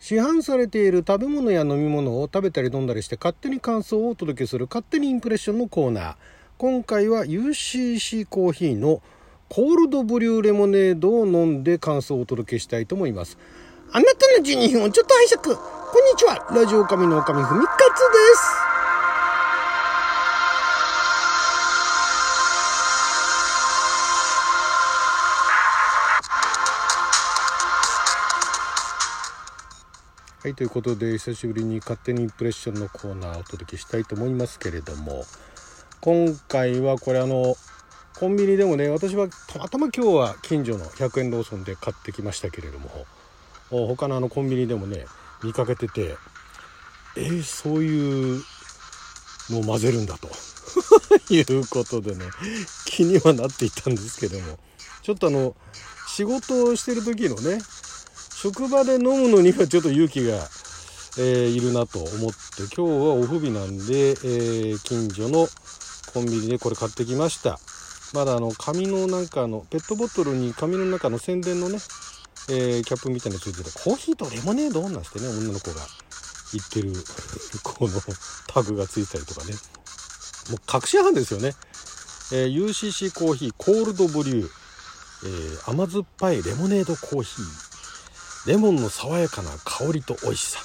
市販されている食べ物や飲み物を食べたり飲んだりして勝手に感想をお届けする勝手にインプレッションのコーナー。今回は UCC コーヒーのコールドブリューレモネードを飲んで感想をお届けしたいと思います。あなたの12分をちょっと拝借。こんにちは。ラジオ神のおかみふみかつです。はいということで久しぶりに勝手にインプレッションのコーナーをお届けしたいと思いますけれども今回はこれあのコンビニでもね私はたまたま今日は近所の100円ローソンで買ってきましたけれども他のあのコンビニでもね見かけててえー、そういうのを混ぜるんだと。いうことでね気にはなっていたんですけどもちょっとあの仕事をしてる時のね職場で飲むのにはちょっと勇気が、えー、いるなと思って今日はオフ日なんで、えー、近所のコンビニでこれ買ってきました。まだあの紙のなんかのペットボトルに紙の中の宣伝のね、えー、キャップみたいなのついててコーヒーとレモネードなんてね女の子が言ってる このタグがついたりとかね。もう確信犯ですよね、えー、UCC コーヒーコールドブリュー、えー、甘酸っぱいレモネードコーヒー。レモンの爽やかな香りと美味しさ。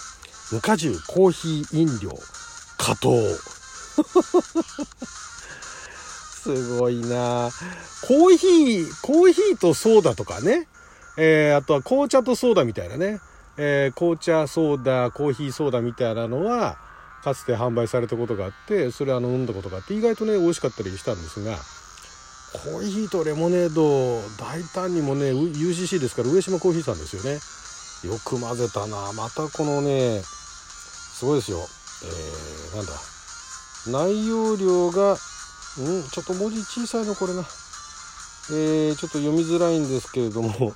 無果汁コーヒー飲料加糖。すごいな。コーヒーコーヒーとソーダとかね、えー、あとは紅茶とソーダみたいなね、えー、紅茶ソーダコーヒーソーダみたいなのはかつて販売されたことがあってそれあの飲んだことがあって意外とね美味しかったりしたんですがコーヒーとレモネード大胆にもね UCC ですから上島コーヒーさんですよね。よく混ぜたな。またこのねすごいですよ。えー、なんだ。内容量がんちょっと文字小さいのこれな。えー、ちょっと読みづらいんですけれども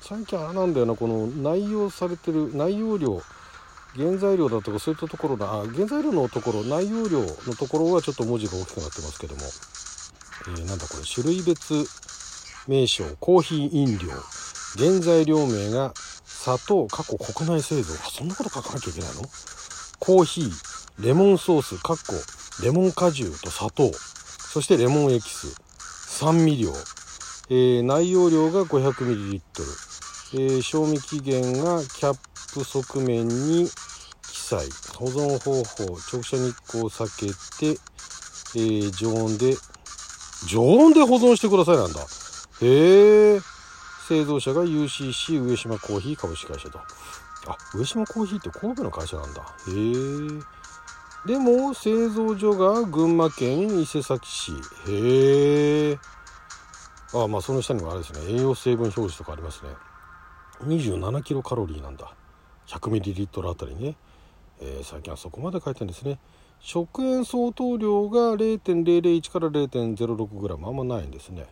最近あれなんだよなこの内容されてる内容量。原材料だとかそういったところだあ原材料のところ内容量のところはちょっと文字が大きくなってますけども、えー、なんだこれ種類別名称コーヒー飲料。原材料名が砂糖過去国内製造。そんなこと書かなきゃいけないの？コーヒーレモンソースかっこレモン果汁と砂糖。そしてレモンエキス。酸味料、えー、内容量が 500ml、えー、賞味期限がキャップ側面に記載。保存方法直射日光を避けて、えー、常温で常温で保存してくださいなんだ。へえ製造者が UCC 上島コーヒー株式会社と。あ上島コーヒーって神戸の会社なんだ。へえ。でも製造所が群馬県伊勢崎市。へえ。あまあその下にもあれですね。栄養成分表示とかありますね。27キロカロリーなんだ。100ml あたりね、えー、最近はそこまで書いてるんですね。食塩相当量が0.001から 0.06g あんまないんですね。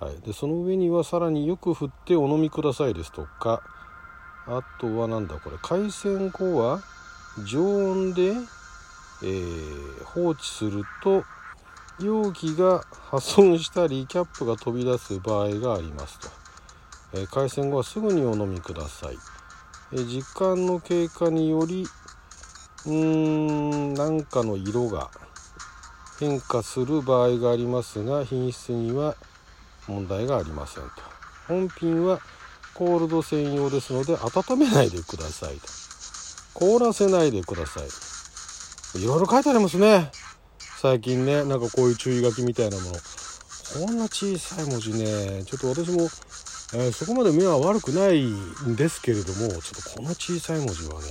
はい、でその上にはさらによく振ってお飲みくださいですとか。あとはなんだこれ。海鮮後は常温で、えー、放置すると容器が破損したりキャップが飛び出す場合がありますと、えー、海鮮後はすぐにお飲みください、えー、時間の経過によりうーんなんかの色が変化する場合がありますが品質には問題がありませんと。本品はコールド専用ですので温めないでくださいと。凍らせないでください。いろいろ書いてありますね。最近ねなんかこういう注意書きみたいなもの。こんな小さい文字ね。ちょっと私も、えー、そこまで目は悪くないんですけれどもちょっとこの小さい文字はね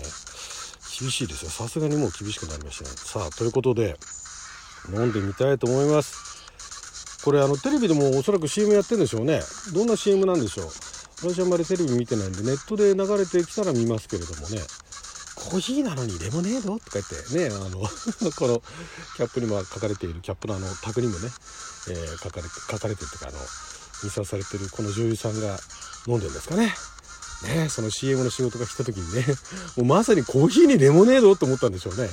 厳しいですよ。さすがにもう厳しくなりましたね。さあということで飲んでみたいと思います。これあのテレビでもおそらく CM やってるんでしょうね。どんな CM なんでしょう。私あんまりテレビ見てないんでネットで流れてきたら見ますけれどもね。コーヒーなのにレモネード？とか言ってね。あの このキャップにも書かれているキャップのあのタグにもね、えー、書かれて書かれてるとかあの印刷されてるこの女優さんが飲んでるんですかね。ねその CM の仕事が来た時にね。もうまさにコーヒーにレモネード？と思ったんでしょうね。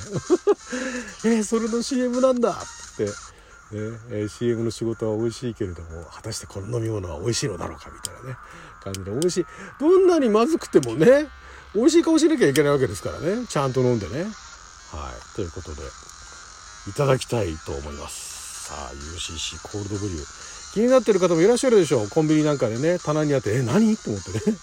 えー、それの CM なんだ！って。ねえ CM の仕事は美味しいけれども果たしてこの飲み物は美味しいのだろうかみたいなね感じで美味しいどんなにまずくてもね美味しい顔しなきゃいけないわけですからね。ちゃんと飲んでね。はい。ということで、いただきたいと思います。さあ、UCC コールドブリュー。気になってる方もいらっしゃるでしょう。コンビニなんかでね、棚にあって、え、何？と思ってね。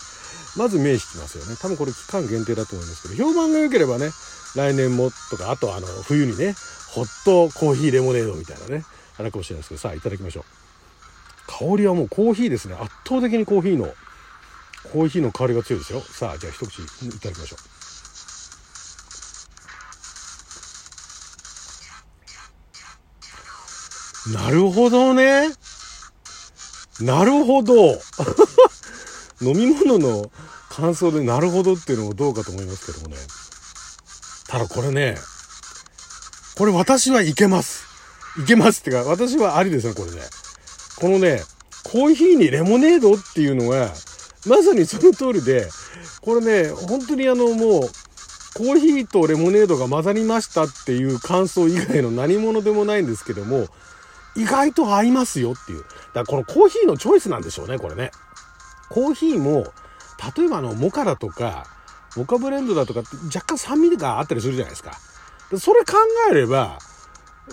まず目引きますよね。多分これ期間限定だと思いますけど、評判が良ければね、来年もとか、あとあの、冬にね、ホットコーヒーレモネードみたいなね、あるかもしれないですけど、さあ、いただきましょう。香りはもうコーヒーですね。圧倒的にコーヒーの、コーヒーの香りが強いですよ。さあ、じゃあ一口いただきましょう。なるほどね。なるほど。飲み物の感想でなるほどっていうのもどうかと思いますけどもね。ただこれね、これ私はいけます。いけますってか、私はありですね、これね。このね、コーヒーにレモネードっていうのが、まさにその通りで、これね、本当にあのもう、コーヒーとレモネードが混ざりましたっていう感想以外の 何物でもないんですけども、意外と合いますよっていう。だからこのコーヒーのチョイスなんでしょうね、これね。コーヒーも、例えばあの、モカだとか、モカブレンドだとかって若干酸味があったりするじゃないですか。それ考えれば、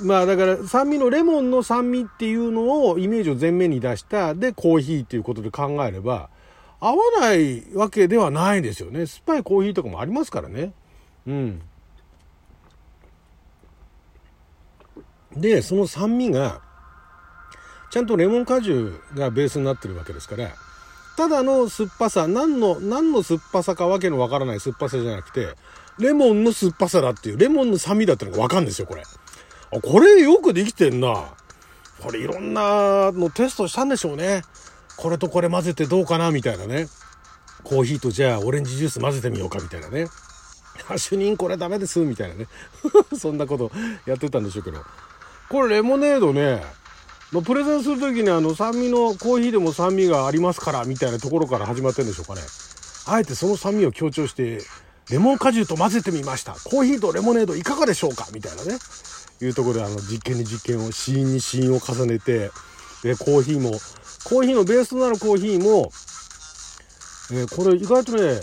まあだから酸味のレモンの酸味っていうのをイメージを前面に出したでコーヒーっていうことで考えれば合わないわけではないですよね。酸っぱいコーヒーとかもありますからね。うん。で、その酸味がちゃんとレモン果汁がベースになってるわけですから、ただの酸っぱさ、何の、何の酸っぱさかわけのわからない酸っぱさじゃなくて、レモンの酸っぱさだっていう、レモンの酸味だってのがわかるんですよ、これ。あ、これよくできてんな。これいろんなのテストしたんでしょうね。これとこれ混ぜてどうかなみたいなね。コーヒーとじゃあオレンジジュース混ぜてみようかみたいなね。主任これダメですみたいなね。そんなことやってたんでしょうけど。これレモネードね、まあ、プレゼンする時にあの酸味のコーヒーでも酸味がありますからみたいなところから始まってるんでしょうかね。あえてその酸味を強調してレモン果汁と混ぜてみました。コーヒーとレモネードいかがでしょうかみたいなね。いうところであの実験に実験を、試飲に試飲を重ねて、で、コーヒーも、コーヒーのベースとなるコーヒーも、えー、これ意外とね、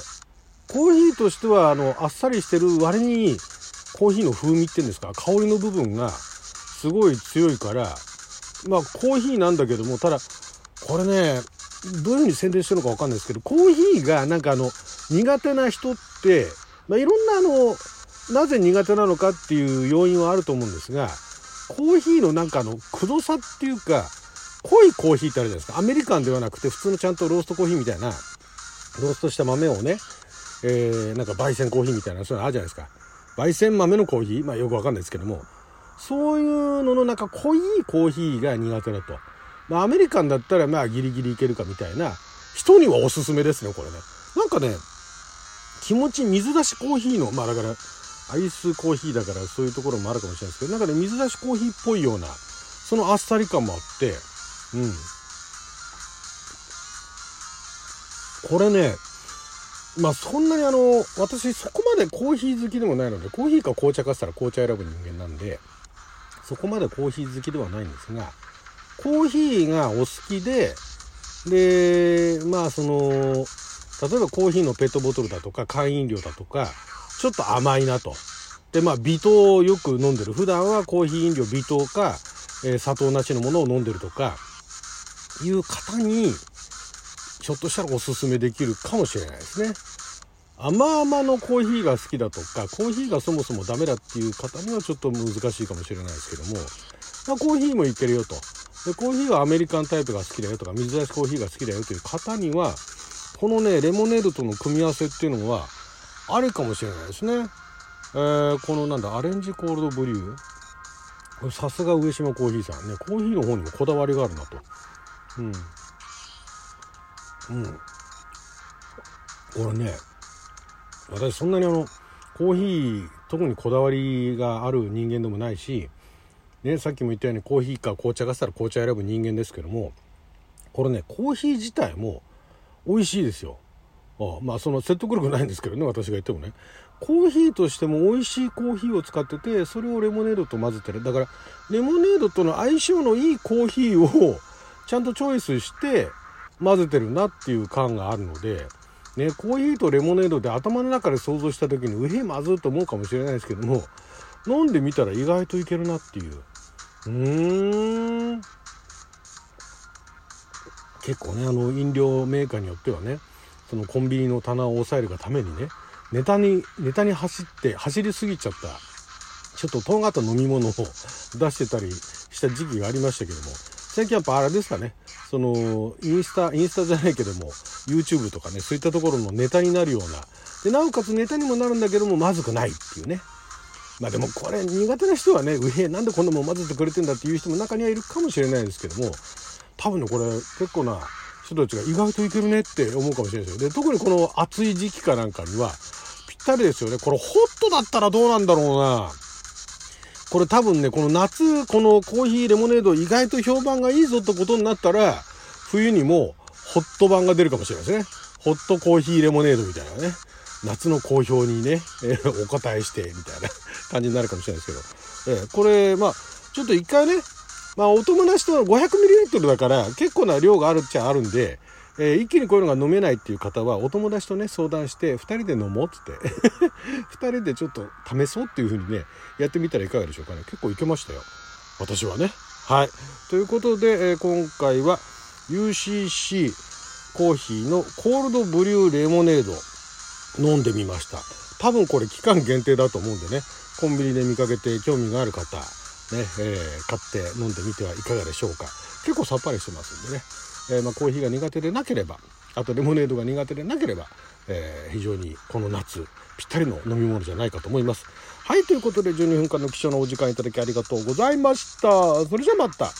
コーヒーとしてはあのあっさりしてる割にコーヒーの風味っていうんですか香りの部分がすごい強いからまあコーヒーなんだけどもただこれねどういうふうに宣伝してるのか分かんないですけどコーヒーがなんかあの苦手な人って、まあ、いろんなあのなぜ苦手なのかっていう要因はあると思うんですがコーヒーのなんかのくどさっていうか濃いコーヒーってあるじゃないですか。アメリカンではなくて普通のちゃんとローストコーヒーみたいなローストした豆をね、えー、なんか焙煎コーヒーみたいなそういうのあるじゃないですか。焙煎豆のコーヒー？まあよくわかんないですけども。そういうののなんか濃いコーヒーが苦手だと、まあ、アメリカンだったらまあギリギリいけるかみたいな人にはおすすめですねこれね。なんかね気持ち水出しコーヒーのまあだからアイスコーヒーだからそういうところもあるかもしれないですけどなんかね水出しコーヒーっぽいようなそのあっさり感もあってうん。これねまあそんなにあの私そこまでコーヒー好きでもないのでコーヒーか紅茶かっつったら紅茶選ぶ人間なんでそこまでコーヒー好きではないんですがコーヒーがお好きででまあその例えばコーヒーのペットボトルだとか缶飲料だとかちょっと甘いなと。で、まあ、微糖をよく飲んでる。普段はコーヒー飲料微糖か、えー、砂糖なしのものを飲んでるとか、いう方に、ひょっとしたらおすすめできるかもしれないですね。甘々のコーヒーが好きだとか、コーヒーがそもそもダメだっていう方にはちょっと難しいかもしれないですけども、まあ、コーヒーもいけるよと。で、コーヒーはアメリカンタイプが好きだよとか、水出しコーヒーが好きだよという方には、このね、レモネードとの組み合わせっていうのは、あるかもしれないですね。えー、このなんだ、アレンジコールドブリュー？さすが上島コーヒーさんね。コーヒーの方にもこだわりがあるなと。うん。うん。これね、私そんなにあの、コーヒー、特にこだわりがある人間でもないし、ね、さっきも言ったようにコーヒーか紅茶がしたら紅茶選ぶ人間ですけども、これね、コーヒー自体も美味しいですよ。あまあその説得力ないんですけどね私が言ってもねコーヒーとしても美味しいコーヒーを使っててそれをレモネードと混ぜてるだからレモネードとの相性のいいコーヒーをちゃんとチョイスして混ぜてるなっていう感があるのでね、コーヒーとレモネードで頭の中で想像した時にうへまずと思うかもしれないですけども飲んでみたら意外といけるなっていう。うーん。結構ねあの飲料メーカーによってはねそのコンビニの棚を抑えるがためにねネタにネタに走って走りすぎちゃったちょっととんがった飲み物を出してたりした時期がありましたけども最近やっぱあれですかねそのインスタインスタじゃないけども YouTube とかねそういったところのネタになるような。でなおかつネタにもなるんだけどもまずくないっていうね。まあでもこれ苦手な人はねうへなんでこんなもん混ぜてくれてんだっていう人も中にはいるかもしれないですけども多分ねこれ結構な人たちが意外といけるねって思うかもしれないですよ。で特にこの暑い時期かなんかにはぴったりですよね。これホットだったらどうなんだろうな。これ多分ねこの夏このコーヒーレモネード意外と評判がいいぞってことになったら冬にもホット版が出るかもしれないですね。ホットコーヒーレモネードみたいなね。夏の好評にね、え、お答えしてみたいな 感じになるかもしれないですけど、えー、これまあちょっと一回ねまあお友達と 500ml だから結構な量があるっちゃあるんでえー、一気にこういうのが飲めないっていう方はお友達とね相談して2人で飲もうっつって 2人でちょっと試そうっていう風にねやってみたらいかがでしょうかね。結構いけましたよ。私はね。はい。ということで、えー、今回は UCC コーヒーのコールドブリューレモネード飲んでみました。多分これ期間限定だと思うんでねコンビニで見かけて興味がある方ね、えー、買って飲んでみてはいかがでしょうか。結構さっぱりしてますんでね。えー、まあ、コーヒーが苦手でなければあとレモネードが苦手でなければ、えー、非常にこの夏ぴったりの飲み物じゃないかと思います。はいということで12分間の貴重なお時間いただきありがとうございました。それじゃまた。